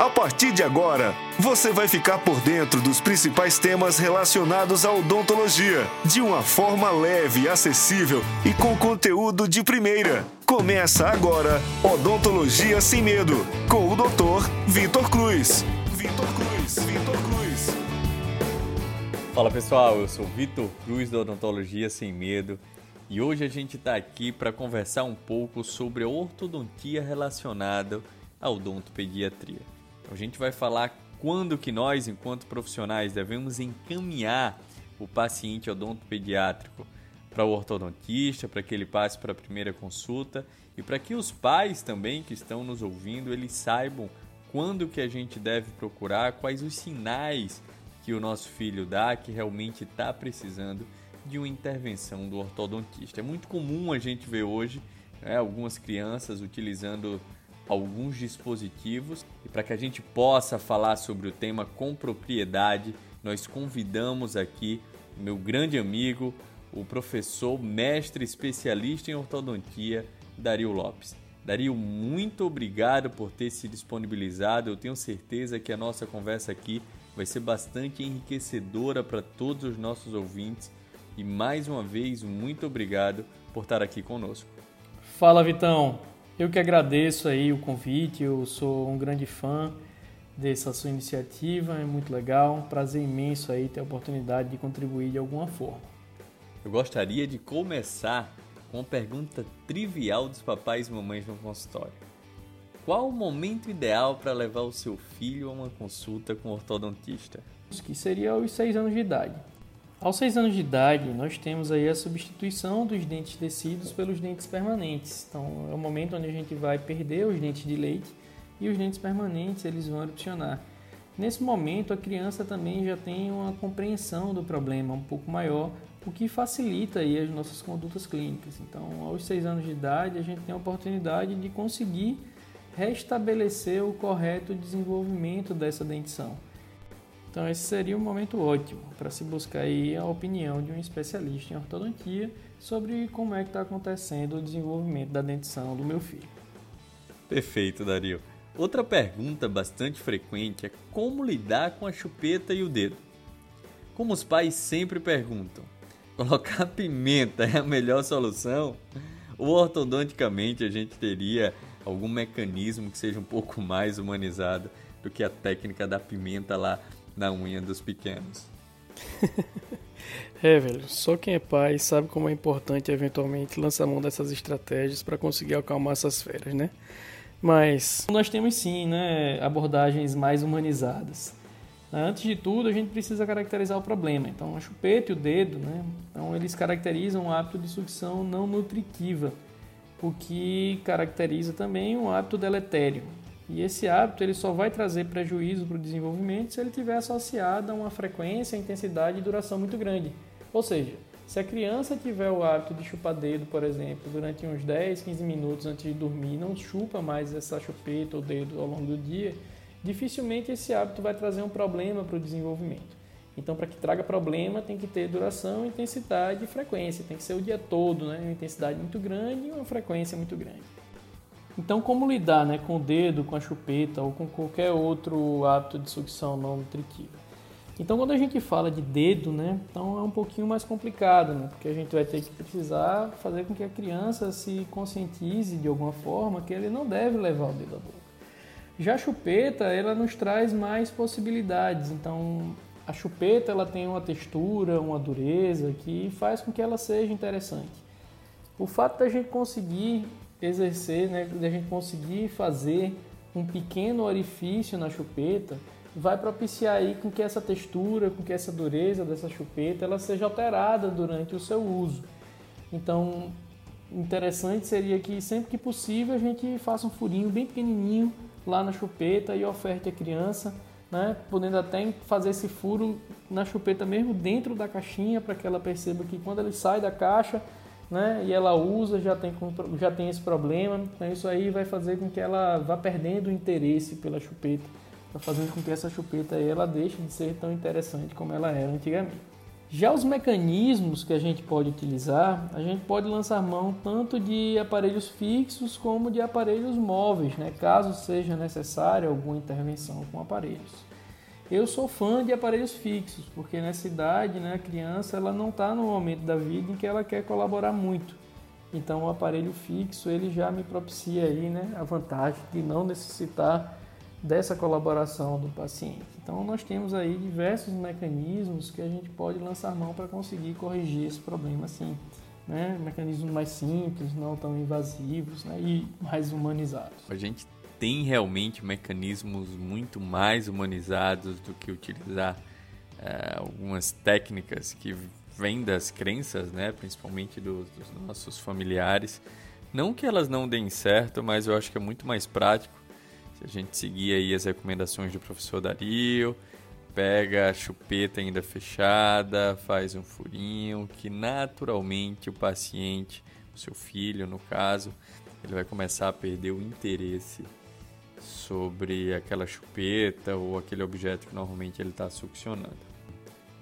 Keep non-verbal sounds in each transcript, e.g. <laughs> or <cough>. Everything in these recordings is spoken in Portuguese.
A partir de agora, você vai ficar por dentro dos principais temas relacionados à odontologia, de uma forma leve, acessível e com conteúdo de primeira. Começa agora Odontologia Sem Medo, com o Dr. Vitor Cruz. Vitor Cruz, Vitor Cruz. Fala pessoal, eu sou Vitor Cruz da Odontologia Sem Medo e hoje a gente está aqui para conversar um pouco sobre a ortodontia relacionada à odontopediatria. A gente vai falar quando que nós, enquanto profissionais, devemos encaminhar o paciente odontopediátrico para o ortodontista, para que ele passe para a primeira consulta e para que os pais também que estão nos ouvindo, eles saibam quando que a gente deve procurar, quais os sinais que o nosso filho dá que realmente está precisando de uma intervenção do ortodontista. É muito comum a gente ver hoje né, algumas crianças utilizando alguns dispositivos e para que a gente possa falar sobre o tema com propriedade, nós convidamos aqui meu grande amigo, o professor, mestre especialista em ortodontia, Dario Lopes. Dario, muito obrigado por ter se disponibilizado. Eu tenho certeza que a nossa conversa aqui vai ser bastante enriquecedora para todos os nossos ouvintes. E mais uma vez, muito obrigado por estar aqui conosco. Fala, Vitão. Eu que agradeço aí o convite, eu sou um grande fã dessa sua iniciativa, é muito legal, um prazer imenso aí ter a oportunidade de contribuir de alguma forma. Eu gostaria de começar com uma pergunta trivial dos papais e mamães no consultório. Qual o momento ideal para levar o seu filho a uma consulta com o ortodontista? Que seria aos 6 anos de idade. Aos 6 anos de idade, nós temos aí a substituição dos dentes tecidos pelos dentes permanentes. Então, é o momento onde a gente vai perder os dentes de leite e os dentes permanentes eles vão erupcionar. Nesse momento, a criança também já tem uma compreensão do problema um pouco maior, o que facilita aí as nossas condutas clínicas. Então, aos 6 anos de idade, a gente tem a oportunidade de conseguir restabelecer o correto desenvolvimento dessa dentição. Então esse seria um momento ótimo para se buscar a opinião de um especialista em ortodontia sobre como é que está acontecendo o desenvolvimento da dentição do meu filho. Perfeito, Dario. Outra pergunta bastante frequente é como lidar com a chupeta e o dedo. Como os pais sempre perguntam, <laughs> colocar pimenta é a melhor solução? Ou ortodonticamente a gente teria algum mecanismo que seja um pouco mais humanizado do que a técnica da pimenta lá na unha dos pequenos. <laughs> é, velho, só quem é pai sabe como é importante eventualmente lançar mão dessas estratégias para conseguir acalmar essas feras, né? Mas nós temos sim, né, abordagens mais humanizadas. Antes de tudo, a gente precisa caracterizar o problema. Então, a chupeta e o dedo, né? Então, eles caracterizam um hábito de sucção não nutritiva, o que caracteriza também um hábito deletério. E esse hábito ele só vai trazer prejuízo para o desenvolvimento se ele tiver associado a uma frequência, intensidade e duração muito grande. Ou seja, se a criança tiver o hábito de chupar dedo, por exemplo, durante uns 10, 15 minutos antes de dormir, não chupa mais essa chupeta ou dedo ao longo do dia, dificilmente esse hábito vai trazer um problema para o desenvolvimento. Então, para que traga problema, tem que ter duração, intensidade e frequência. Tem que ser o dia todo, né? Uma intensidade muito grande e uma frequência muito grande. Então, como lidar né, com o dedo, com a chupeta ou com qualquer outro hábito de sucção não nutritiva? Então, quando a gente fala de dedo, né, então é um pouquinho mais complicado, né, porque a gente vai ter que precisar fazer com que a criança se conscientize de alguma forma que ele não deve levar o dedo à boca. Já a chupeta, ela nos traz mais possibilidades. Então, a chupeta ela tem uma textura, uma dureza que faz com que ela seja interessante. O fato da gente conseguir exercer, né, da gente conseguir fazer um pequeno orifício na chupeta, vai propiciar aí com que essa textura, com que essa dureza dessa chupeta, ela seja alterada durante o seu uso. Então, interessante seria que sempre que possível a gente faça um furinho bem pequenininho lá na chupeta e oferte à criança, né, podendo até fazer esse furo na chupeta mesmo dentro da caixinha para que ela perceba que quando ele sai da caixa né, e ela usa, já tem, já tem esse problema, então isso aí vai fazer com que ela vá perdendo o interesse pela chupeta, tá fazendo com que essa chupeta aí, ela deixe de ser tão interessante como ela era antigamente. Já os mecanismos que a gente pode utilizar, a gente pode lançar mão tanto de aparelhos fixos como de aparelhos móveis, né? caso seja necessária alguma intervenção com aparelhos. Eu sou fã de aparelhos fixos, porque nessa idade né, a criança ela não está no momento da vida em que ela quer colaborar muito. Então o aparelho fixo ele já me propicia aí, né, a vantagem de não necessitar dessa colaboração do paciente. Então nós temos aí diversos mecanismos que a gente pode lançar mão para conseguir corrigir esse problema assim, né? Mecanismos mais simples, não tão invasivos né? e mais humanizados. A gente tem realmente mecanismos muito mais humanizados do que utilizar é, algumas técnicas que vêm das crenças, né? Principalmente dos, dos nossos familiares. Não que elas não deem certo, mas eu acho que é muito mais prático se a gente seguir aí as recomendações do professor Dario, pega a chupeta ainda fechada, faz um furinho, que naturalmente o paciente, o seu filho no caso, ele vai começar a perder o interesse sobre aquela chupeta ou aquele objeto que normalmente ele está succionando.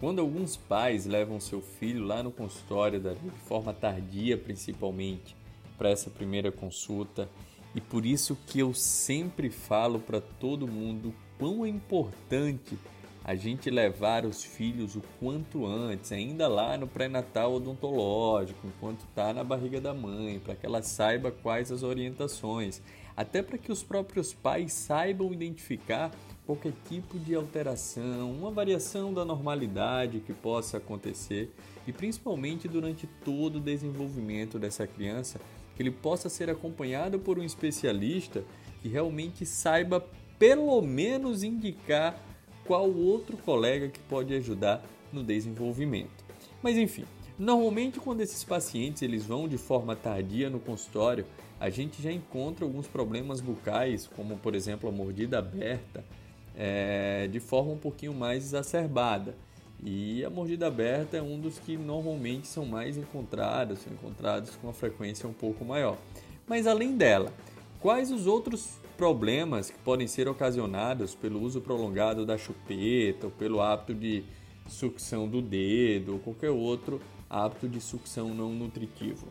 Quando alguns pais levam seu filho lá no consultório, de forma tardia principalmente, para essa primeira consulta, e por isso que eu sempre falo para todo mundo quão é importante a gente levar os filhos o quanto antes, ainda lá no pré-natal odontológico, enquanto está na barriga da mãe, para que ela saiba quais as orientações, até para que os próprios pais saibam identificar qualquer tipo de alteração, uma variação da normalidade que possa acontecer e principalmente durante todo o desenvolvimento dessa criança que ele possa ser acompanhado por um especialista que realmente saiba pelo menos indicar qual outro colega que pode ajudar no desenvolvimento. Mas enfim, normalmente quando esses pacientes eles vão de forma tardia no consultório, a gente já encontra alguns problemas bucais, como por exemplo a mordida aberta, é, de forma um pouquinho mais exacerbada. E a mordida aberta é um dos que normalmente são mais encontrados, são encontrados com uma frequência um pouco maior. Mas além dela, quais os outros problemas que podem ser ocasionados pelo uso prolongado da chupeta, ou pelo hábito de sucção do dedo, ou qualquer outro hábito de sucção não nutritivo?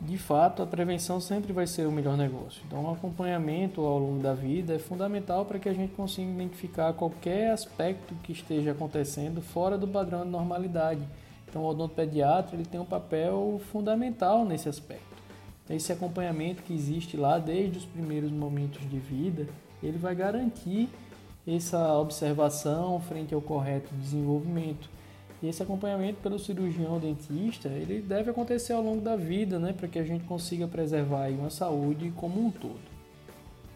de fato, a prevenção sempre vai ser o melhor negócio. Então, o acompanhamento ao longo da vida é fundamental para que a gente consiga identificar qualquer aspecto que esteja acontecendo fora do padrão de normalidade. Então, o odontopediatra ele tem um papel fundamental nesse aspecto. Esse acompanhamento que existe lá desde os primeiros momentos de vida, ele vai garantir essa observação frente ao correto desenvolvimento. Esse acompanhamento pelo cirurgião dentista, ele deve acontecer ao longo da vida, né, para que a gente consiga preservar uma saúde como um todo.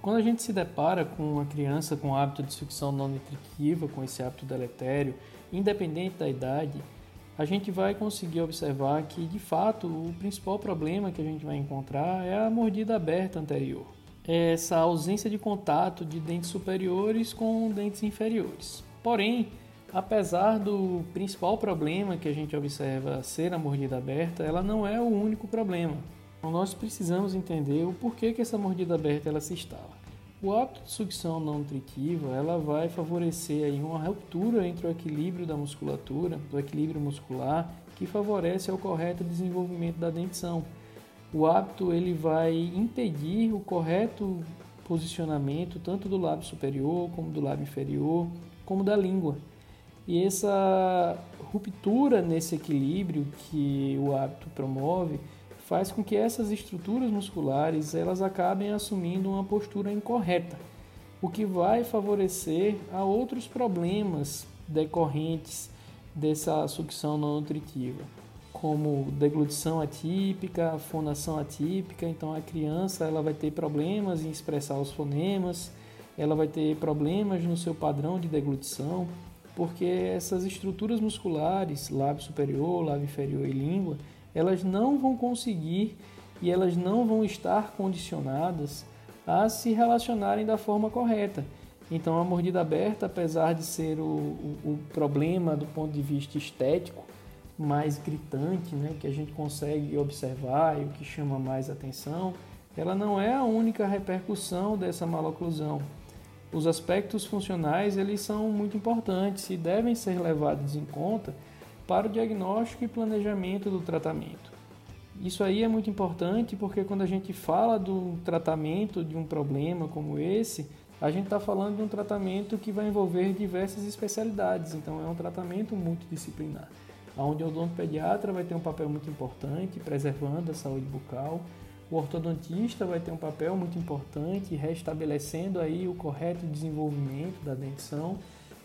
Quando a gente se depara com uma criança com hábito de sucção não nutritiva, com esse hábito deletério, independente da idade, a gente vai conseguir observar que, de fato, o principal problema que a gente vai encontrar é a mordida aberta anterior. Essa ausência de contato de dentes superiores com dentes inferiores. Porém, apesar do principal problema que a gente observa ser a mordida aberta, ela não é o único problema. Então nós precisamos entender o porquê que essa mordida aberta ela se instala. O hábito de sucção não nutritiva ela vai favorecer aí uma ruptura entre o equilíbrio da musculatura, do equilíbrio muscular, que favorece o correto desenvolvimento da dentição. O hábito ele vai impedir o correto posicionamento tanto do lábio superior como do lábio inferior, como da língua. E essa ruptura nesse equilíbrio que o hábito promove faz com que essas estruturas musculares elas acabem assumindo uma postura incorreta, o que vai favorecer a outros problemas decorrentes dessa sucção não nutritiva, como deglutição atípica, fonação atípica. Então a criança ela vai ter problemas em expressar os fonemas, ela vai ter problemas no seu padrão de deglutição porque essas estruturas musculares, lábio superior, lábio inferior e língua, elas não vão conseguir e elas não vão estar condicionadas a se relacionarem da forma correta. Então, a mordida aberta, apesar de ser o, o, o problema do ponto de vista estético mais gritante, né, que a gente consegue observar e o que chama mais atenção, ela não é a única repercussão dessa maloclusão os aspectos funcionais eles são muito importantes e devem ser levados em conta para o diagnóstico e planejamento do tratamento. Isso aí é muito importante porque quando a gente fala do tratamento de um problema como esse, a gente está falando de um tratamento que vai envolver diversas especialidades, então é um tratamento multidisciplinar, onde o odontopediatra vai ter um papel muito importante preservando a saúde bucal, o ortodontista vai ter um papel muito importante restabelecendo aí o correto desenvolvimento da dentição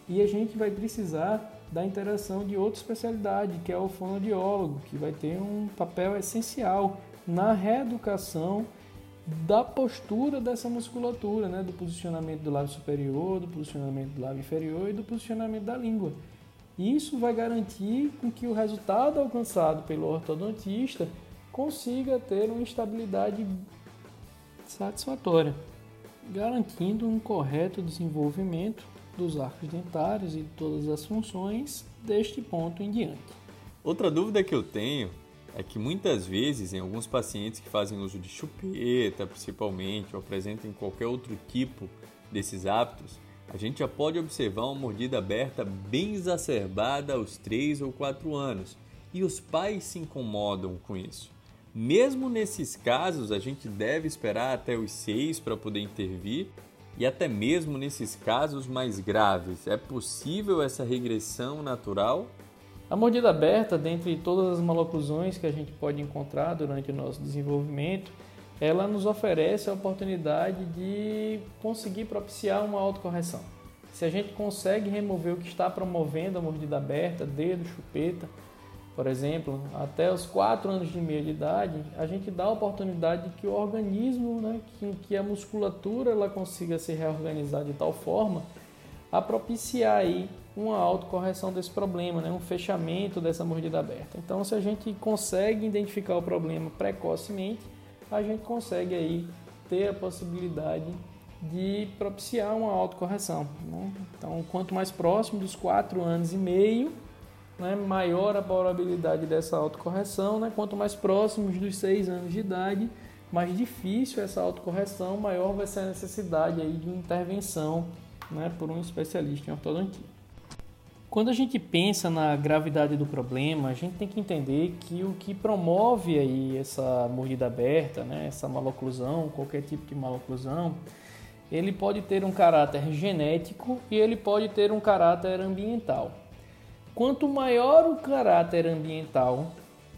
e a gente vai precisar da interação de outra especialidade, que é o fonoaudiólogo, que vai ter um papel essencial na reeducação da postura dessa musculatura, né? do posicionamento do lábio superior, do posicionamento do lábio inferior e do posicionamento da língua. Isso vai garantir com que o resultado alcançado pelo ortodontista consiga ter uma estabilidade satisfatória, garantindo um correto desenvolvimento dos arcos dentários e todas as funções deste ponto em diante. Outra dúvida que eu tenho é que muitas vezes, em alguns pacientes que fazem uso de chupeta, principalmente, ou apresentam qualquer outro tipo desses hábitos, a gente já pode observar uma mordida aberta bem exacerbada aos 3 ou 4 anos, e os pais se incomodam com isso. Mesmo nesses casos, a gente deve esperar até os 6 para poder intervir, e até mesmo nesses casos mais graves, é possível essa regressão natural? A mordida aberta, dentre todas as maloclusões que a gente pode encontrar durante o nosso desenvolvimento, ela nos oferece a oportunidade de conseguir propiciar uma autocorreção. Se a gente consegue remover o que está promovendo a mordida aberta, dedo, chupeta, por exemplo, até os 4 anos de meia de idade, a gente dá a oportunidade de que o organismo, né, que, que a musculatura ela consiga se reorganizar de tal forma a propiciar aí uma autocorreção desse problema, né, um fechamento dessa mordida aberta. Então, se a gente consegue identificar o problema precocemente, a gente consegue aí ter a possibilidade de propiciar uma autocorreção. Né? Então, quanto mais próximo dos 4 anos e meio, né, maior a probabilidade dessa autocorreção. Né? Quanto mais próximos dos 6 anos de idade, mais difícil essa autocorreção, maior vai ser a necessidade aí de intervenção né, por um especialista em ortodontia. Quando a gente pensa na gravidade do problema, a gente tem que entender que o que promove aí essa mordida aberta, né, essa maloclusão, qualquer tipo de maloclusão, ele pode ter um caráter genético e ele pode ter um caráter ambiental. Quanto maior o caráter ambiental,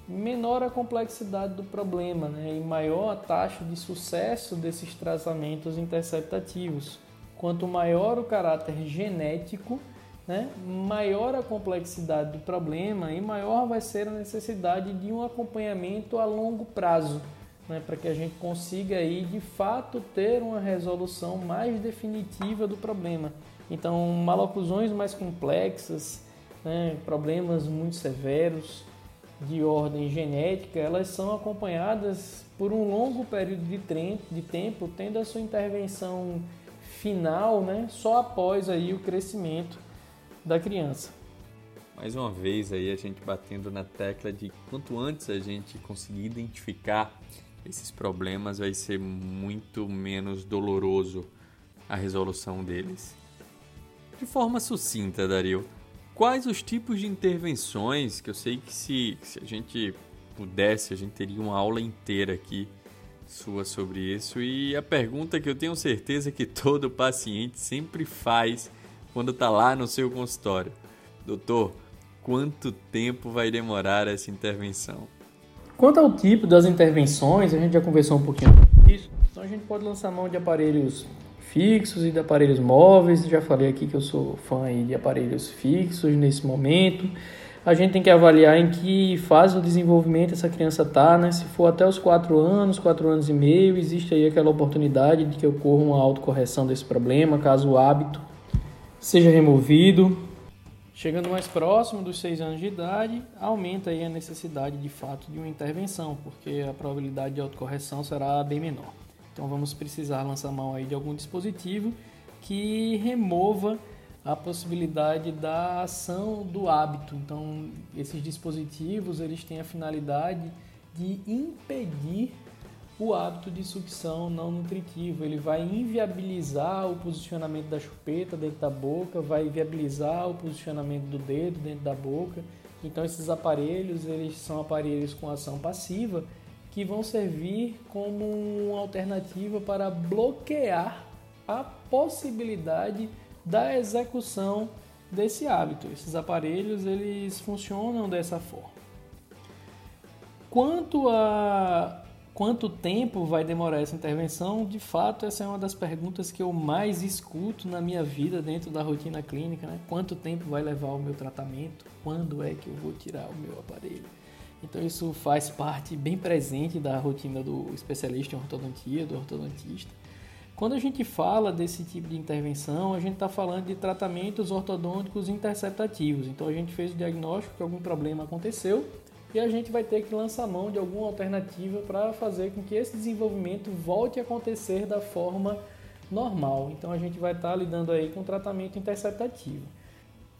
menor a complexidade do problema né? e maior a taxa de sucesso desses tratamentos interceptativos. Quanto maior o caráter genético, né? maior a complexidade do problema e maior vai ser a necessidade de um acompanhamento a longo prazo, né? para que a gente consiga aí de fato ter uma resolução mais definitiva do problema. Então, maloclusões mais complexas, né, problemas muito severos de ordem genética, elas são acompanhadas por um longo período de, tempo, tendo a sua intervenção final né, só após aí o crescimento da criança. Mais uma vez aí a gente batendo na tecla de quanto antes a gente conseguir identificar esses problemas vai ser muito menos doloroso a resolução deles. De forma sucinta, Dario, quais os tipos de intervenções que eu sei que se, se a gente pudesse, a gente teria uma aula inteira aqui sua sobre isso. E a pergunta que eu tenho certeza que <laughs> todo paciente sempre faz quando está lá no seu consultório: Doutor, quanto tempo vai demorar essa intervenção? Quanto ao tipo das intervenções, a gente já conversou um pouquinho disso. Então a gente pode lançar mão de aparelhos fixos e de aparelhos móveis. Já falei aqui que eu sou fã de aparelhos fixos nesse momento. A gente tem que avaliar em que fase do desenvolvimento essa criança está, né? Se for até os 4 anos, 4 anos e meio, existe aí aquela oportunidade de que ocorra uma autocorreção desse problema, caso o hábito seja removido. Chegando mais próximo dos 6 anos de idade, aumenta aí a necessidade de fato de uma intervenção, porque a probabilidade de autocorreção será bem menor. Então vamos precisar lançar mão aí de algum dispositivo que remova a possibilidade da ação do hábito. Então esses dispositivos eles têm a finalidade de impedir o hábito de sucção não nutritivo. Ele vai inviabilizar o posicionamento da chupeta dentro da boca, vai inviabilizar o posicionamento do dedo dentro da boca Então esses aparelhos, eles são aparelhos com ação passiva que vão servir como uma alternativa para bloquear a possibilidade da execução desse hábito. Esses aparelhos eles funcionam dessa forma. Quanto a quanto tempo vai demorar essa intervenção, de fato essa é uma das perguntas que eu mais escuto na minha vida dentro da rotina clínica, né? Quanto tempo vai levar o meu tratamento? Quando é que eu vou tirar o meu aparelho? Então isso faz parte bem presente da rotina do especialista em ortodontia, do ortodontista. Quando a gente fala desse tipo de intervenção, a gente está falando de tratamentos ortodônticos interceptativos. Então a gente fez o diagnóstico que algum problema aconteceu e a gente vai ter que lançar mão de alguma alternativa para fazer com que esse desenvolvimento volte a acontecer da forma normal. Então a gente vai estar tá lidando aí com tratamento interceptativo.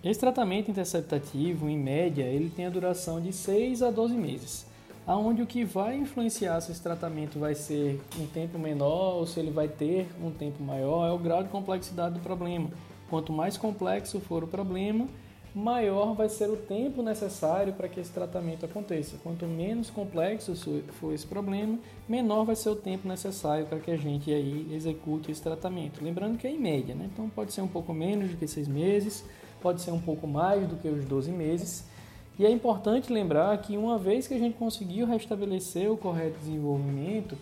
Esse tratamento interceptativo, em média, ele tem a duração de 6 a 12 meses, aonde o que vai influenciar se esse tratamento vai ser um tempo menor ou se ele vai ter um tempo maior é o grau de complexidade do problema. Quanto mais complexo for o problema, maior vai ser o tempo necessário para que esse tratamento aconteça. Quanto menos complexo for esse problema, menor vai ser o tempo necessário para que a gente aí execute esse tratamento. Lembrando que é em média, né? Então pode ser um pouco menos do que seis meses, pode ser um pouco mais do que os 12 meses. E é importante lembrar que uma vez que a gente conseguiu restabelecer o correto desenvolvimento,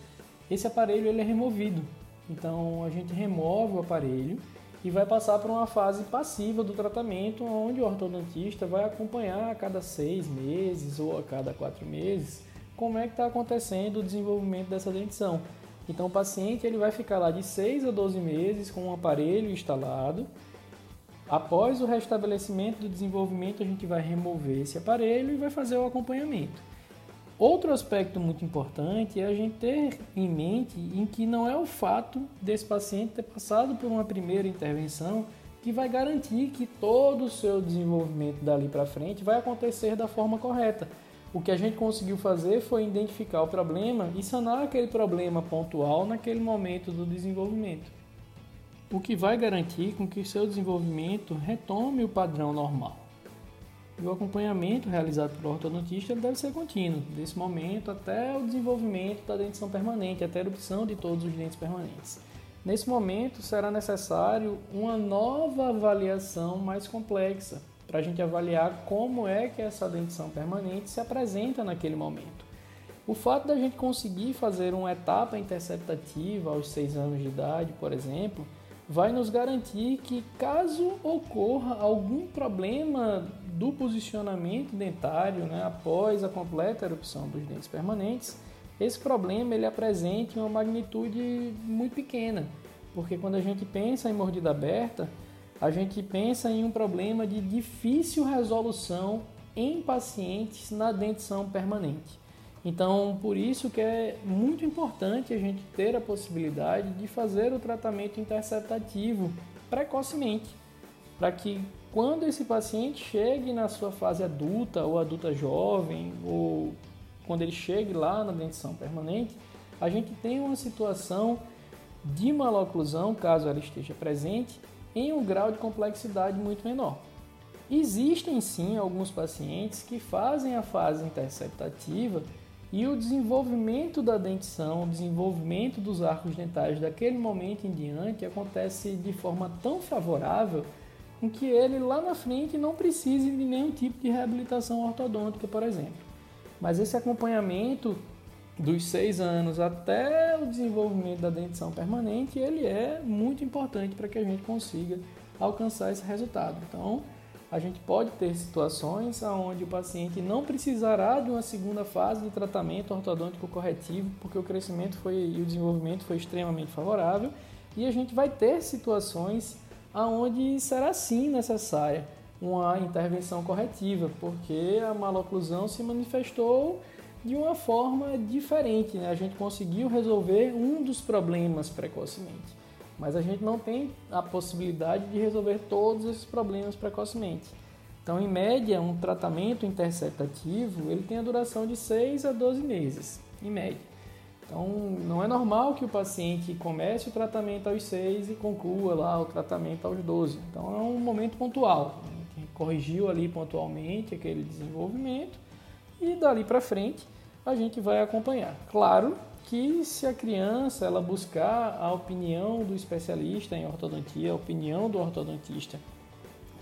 esse aparelho ele é removido. Então a gente remove o aparelho e vai passar por uma fase passiva do tratamento, onde o ortodontista vai acompanhar a cada seis meses ou a cada quatro meses como é que está acontecendo o desenvolvimento dessa dentição. Então o paciente ele vai ficar lá de 6 a 12 meses com um aparelho instalado Após o restabelecimento do desenvolvimento, a gente vai remover esse aparelho e vai fazer o acompanhamento. Outro aspecto muito importante é a gente ter em mente em que não é o fato desse paciente ter passado por uma primeira intervenção que vai garantir que todo o seu desenvolvimento dali para frente vai acontecer da forma correta. O que a gente conseguiu fazer foi identificar o problema e sanar aquele problema pontual naquele momento do desenvolvimento o que vai garantir com que seu desenvolvimento retome o padrão normal. E o acompanhamento realizado pelo ortodontista deve ser contínuo, desse momento até o desenvolvimento da dentição permanente, até a erupção de todos os dentes permanentes. Nesse momento, será necessário uma nova avaliação mais complexa, para a gente avaliar como é que essa dentição permanente se apresenta naquele momento. O fato da gente conseguir fazer uma etapa interceptativa aos 6 anos de idade, por exemplo, vai nos garantir que caso ocorra algum problema do posicionamento dentário né, após a completa erupção dos dentes permanentes, esse problema ele apresente uma magnitude muito pequena, porque quando a gente pensa em mordida aberta, a gente pensa em um problema de difícil resolução em pacientes na dentição permanente. Então, por isso que é muito importante a gente ter a possibilidade de fazer o tratamento interceptativo precocemente, para que quando esse paciente chegue na sua fase adulta ou adulta jovem, ou quando ele chegue lá na dentição permanente, a gente tenha uma situação de maloclusão, caso ela esteja presente, em um grau de complexidade muito menor. Existem sim alguns pacientes que fazem a fase interceptativa e o desenvolvimento da dentição, o desenvolvimento dos arcos dentários daquele momento em diante acontece de forma tão favorável com que ele lá na frente não precise de nenhum tipo de reabilitação ortodôntica, por exemplo. Mas esse acompanhamento dos seis anos até o desenvolvimento da dentição permanente, ele é muito importante para que a gente consiga alcançar esse resultado. Então, a gente pode ter situações onde o paciente não precisará de uma segunda fase de tratamento ortodôntico corretivo, porque o crescimento foi, e o desenvolvimento foi extremamente favorável, e a gente vai ter situações onde será sim necessária uma intervenção corretiva, porque a maloclusão se manifestou de uma forma diferente, né? a gente conseguiu resolver um dos problemas precocemente mas a gente não tem a possibilidade de resolver todos esses problemas precocemente. Então, em média, um tratamento interceptativo ele tem a duração de 6 a 12 meses, em média. Então, não é normal que o paciente comece o tratamento aos 6 e conclua lá o tratamento aos 12. Então, é um momento pontual. Gente corrigiu ali pontualmente aquele desenvolvimento e dali para frente a gente vai acompanhar. Claro que se a criança ela buscar a opinião do especialista em ortodontia, a opinião do ortodontista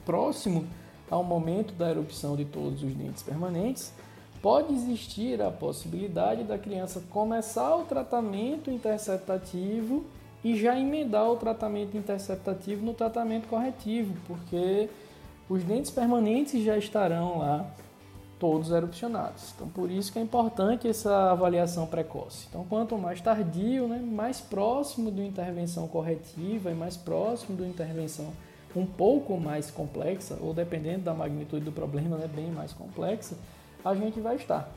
próximo ao momento da erupção de todos os dentes permanentes, pode existir a possibilidade da criança começar o tratamento interceptativo e já emendar o tratamento interceptativo no tratamento corretivo, porque os dentes permanentes já estarão lá todos erupcionados. Então, por isso que é importante essa avaliação precoce. Então, quanto mais tardio, né, mais próximo da intervenção corretiva e mais próximo da intervenção um pouco mais complexa, ou dependendo da magnitude do problema, né, bem mais complexa, a gente vai estar.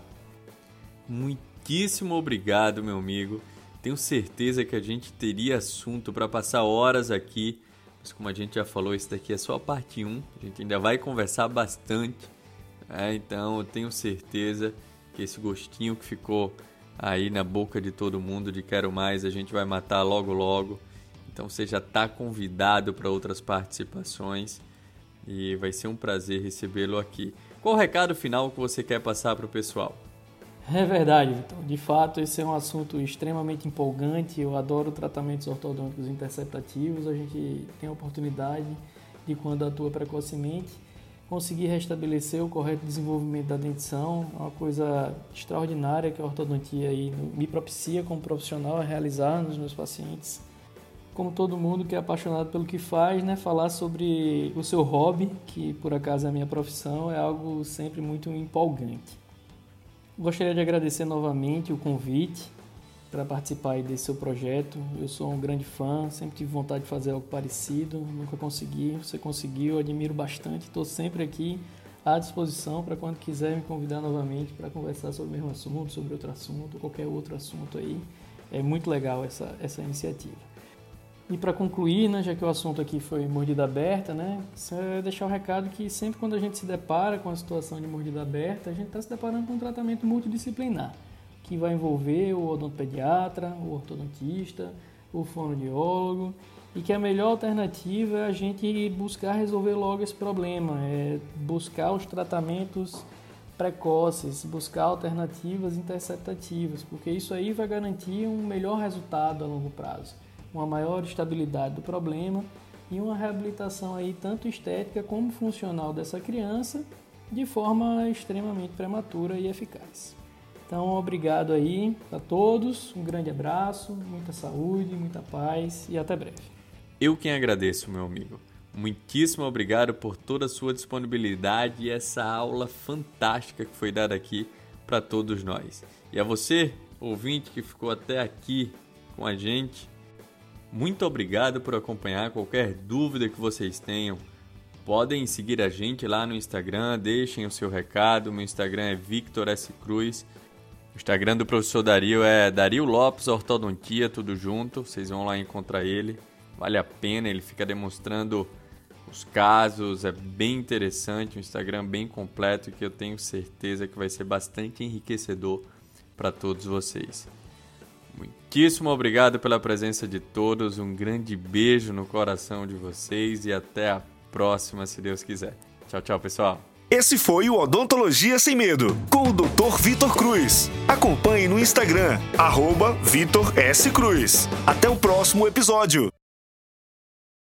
Muitíssimo obrigado, meu amigo. Tenho certeza que a gente teria assunto para passar horas aqui, mas como a gente já falou, isso daqui é só a parte 1. A gente ainda vai conversar bastante. Né? Então, eu tenho certeza que esse gostinho que ficou aí na boca de todo mundo de quero mais, a gente vai matar logo logo. Então você já está convidado para outras participações e vai ser um prazer recebê-lo aqui. Qual o recado final que você quer passar para o pessoal? É verdade, Vitor. De fato, esse é um assunto extremamente empolgante. Eu adoro tratamentos ortodônticos interceptativos. A gente tem a oportunidade de, quando atua precocemente, conseguir restabelecer o correto desenvolvimento da dentição. É uma coisa extraordinária que a ortodontia aí me propicia como profissional a realizar nos meus pacientes como todo mundo que é apaixonado pelo que faz, né, falar sobre o seu hobby, que por acaso é a minha profissão, é algo sempre muito empolgante. Gostaria de agradecer novamente o convite para participar desse seu projeto. Eu sou um grande fã, sempre tive vontade de fazer algo parecido, nunca consegui. Você conseguiu, admiro bastante. Estou sempre aqui à disposição para quando quiser me convidar novamente para conversar sobre o mesmo assunto, sobre outro assunto, qualquer outro assunto aí. É muito legal essa, essa iniciativa. E para concluir, né, já que o assunto aqui foi mordida aberta, né, deixar o recado que sempre quando a gente se depara com a situação de mordida aberta, a gente está se deparando com um tratamento multidisciplinar, que vai envolver o odontopediatra, o ortodontista, o fonoaudiólogo, e que a melhor alternativa é a gente buscar resolver logo esse problema, é buscar os tratamentos precoces, buscar alternativas interceptativas, porque isso aí vai garantir um melhor resultado a longo prazo uma maior estabilidade do problema e uma reabilitação aí tanto estética como funcional dessa criança de forma extremamente prematura e eficaz. Então, obrigado aí a todos, um grande abraço, muita saúde, muita paz e até breve. Eu quem agradeço, meu amigo. Muitíssimo obrigado por toda a sua disponibilidade e essa aula fantástica que foi dada aqui para todos nós. E a você, ouvinte que ficou até aqui com a gente, muito obrigado por acompanhar. Qualquer dúvida que vocês tenham, podem seguir a gente lá no Instagram, deixem o seu recado. Meu Instagram é Victor S. Cruz. O Instagram do professor Dario é Dario Lopes Ortodontia, tudo junto. Vocês vão lá encontrar ele. Vale a pena, ele fica demonstrando os casos, é bem interessante, um Instagram bem completo que eu tenho certeza que vai ser bastante enriquecedor para todos vocês. Muitíssimo obrigado pela presença de todos, um grande beijo no coração de vocês e até a próxima, se Deus quiser. Tchau, tchau, pessoal. Esse foi o Odontologia Sem Medo, com o Dr. Vitor Cruz. Acompanhe no Instagram, arroba Vitor S. Cruz. Até o próximo episódio.